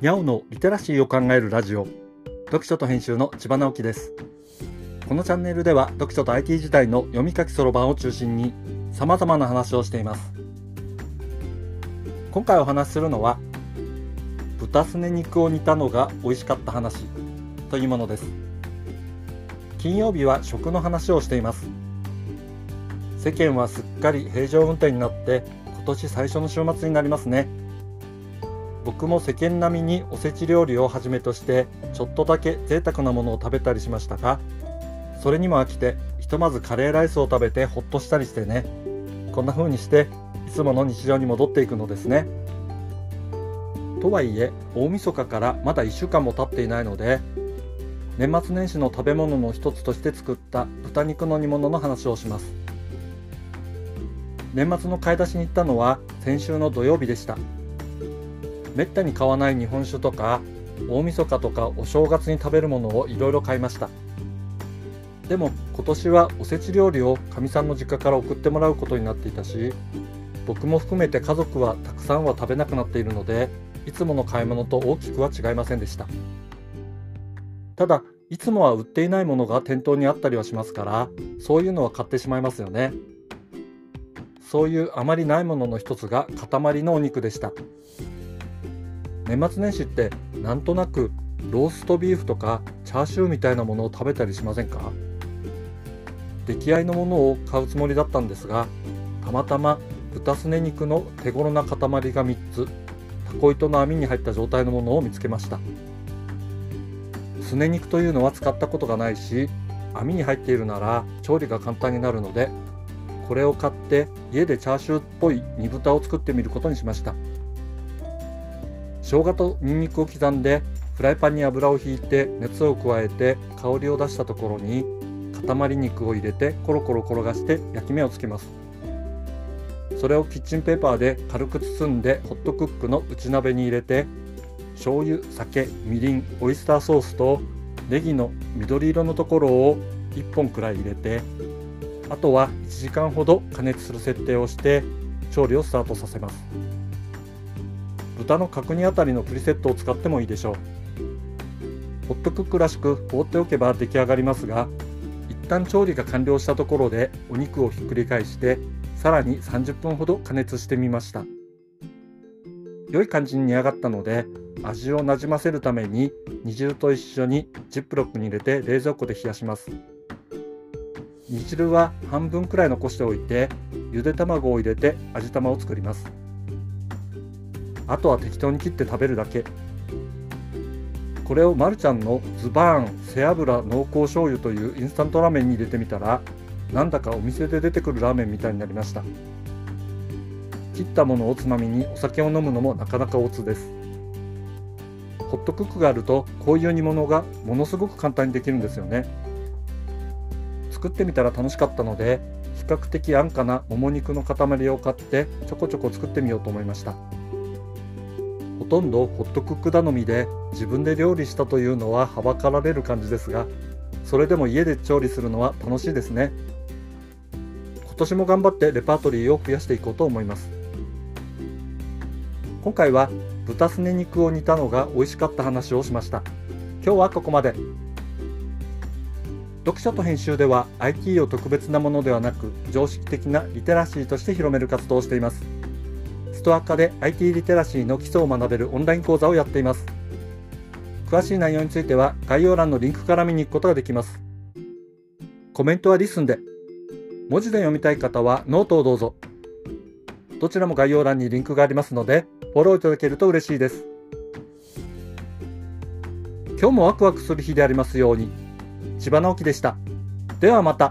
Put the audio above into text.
にゃおのリテラシーを考えるラジオ。読書と編集の千葉直樹です。このチャンネルでは読書と IT 時代の読み書きそろばんを中心に様々な話をしています。今回お話しするのは豚すね肉を煮たのが美味しかった話というものです。金曜日は食の話をしています。世間はすっかり平常運転になって今年最初の週末になりますね。僕も世間並みにおせち料理をはじめとしてちょっとだけ贅沢なものを食べたりしましたがそれにも飽きてひとまずカレーライスを食べてほっとしたりしてね。こんな風にしていつもの日常に戻っていくのですね。とはいえ大晦日からまだ1週間も経っていないので年末年始の食べ物の一つとして作った豚肉の煮物の話をします。年末の買い出しに行ったのは先週の土曜日でした。めったに買わない日本酒とか大晦日とかお正月に食べるものをいろいろ買いました。でも今年はおせち料理をかみさんの実家から送ってもらうことになっていたし僕も含めて家族はたくさんは食べなくなっているのでいつもの買い物と大きくは違いませんでした。ただいつもは売っていないものが店頭にあったりはしますからそういうのは買ってしまいますよね。そういうあまりないものの一つが塊のお肉でした。年末年始ってなんとなくローストビーフとかチャーシューみたいなものを食べたりしませんか？出来合いのものを買うつもりだったんですがたまたま豚すね肉の手頃な塊が3つタコ糸の網に入った状態のものを見つけました。すね肉というのは使ったことがないし網に入っているなら調理が簡単になるのでこれを買って家でチャーシューっぽい煮豚を作ってみることにしました。生姜とニンニクを刻んでフライパンに油をひいて熱を加えて香りを出したところに塊肉を入れてコロコロ転がして焼き目をつけます。それをキッチンペーパーで軽く包んでホットクックの内鍋に入れて醤油酒みりんオイスターソースとネギの緑色のところを1本くらい入れてあとは1時間ほど加熱する設定をして調理をスタートさせます。豚の角煮あたりのプリセットを使ってもいいでしょう。ホットクックらしく放っておけば出来上がりますが一旦調理が完了したところでお肉をひっくり返してさらに30分ほど加熱してみました。良い感じに煮上がったので味をなじませるために煮汁と一緒にジップロックに入れて冷蔵庫で冷やします。煮汁は半分くらい残しておいてゆで卵を入れて味玉を作ります。あとは適当に切って食べるだけ。これをまるちゃんのズバーン背脂濃厚醤油というインスタントラーメンに入れてみたらなんだかお店で出てくるラーメンみたいになりました。切ったものをつまみにお酒を飲むのもなかなかおつです。ホットクックがあるとこういう煮物がものすごく簡単にできるんですよね。作ってみたら楽しかったので比較的安価なもも肉の塊を買ってちょこちょこ作ってみようと思いました。とんどホットクック頼みで自分で料理したというのははばかられる感じですがそれでも家で調理するのは楽しいですね。今年も頑張ってレパートリーを増やしていこうと思います。今回は豚すね肉を煮たのが美味しかった話をしました。今日はここまで。読書と編集では IT を特別なものではなく常識的なリテラシーとして広める活動をしています。ストア化で IT リテラシーの基礎を学べるオンライン講座をやっています。詳しい内容については概要欄のリンクから見に行くことができます。コメントは LISTEN で。文字で読みたい方はノートをどうぞ。どちらも概要欄にリンクがありますのでフォローいただけると嬉しいです。今日もワクワクする日でありますように。千葉直樹でした。ではまた。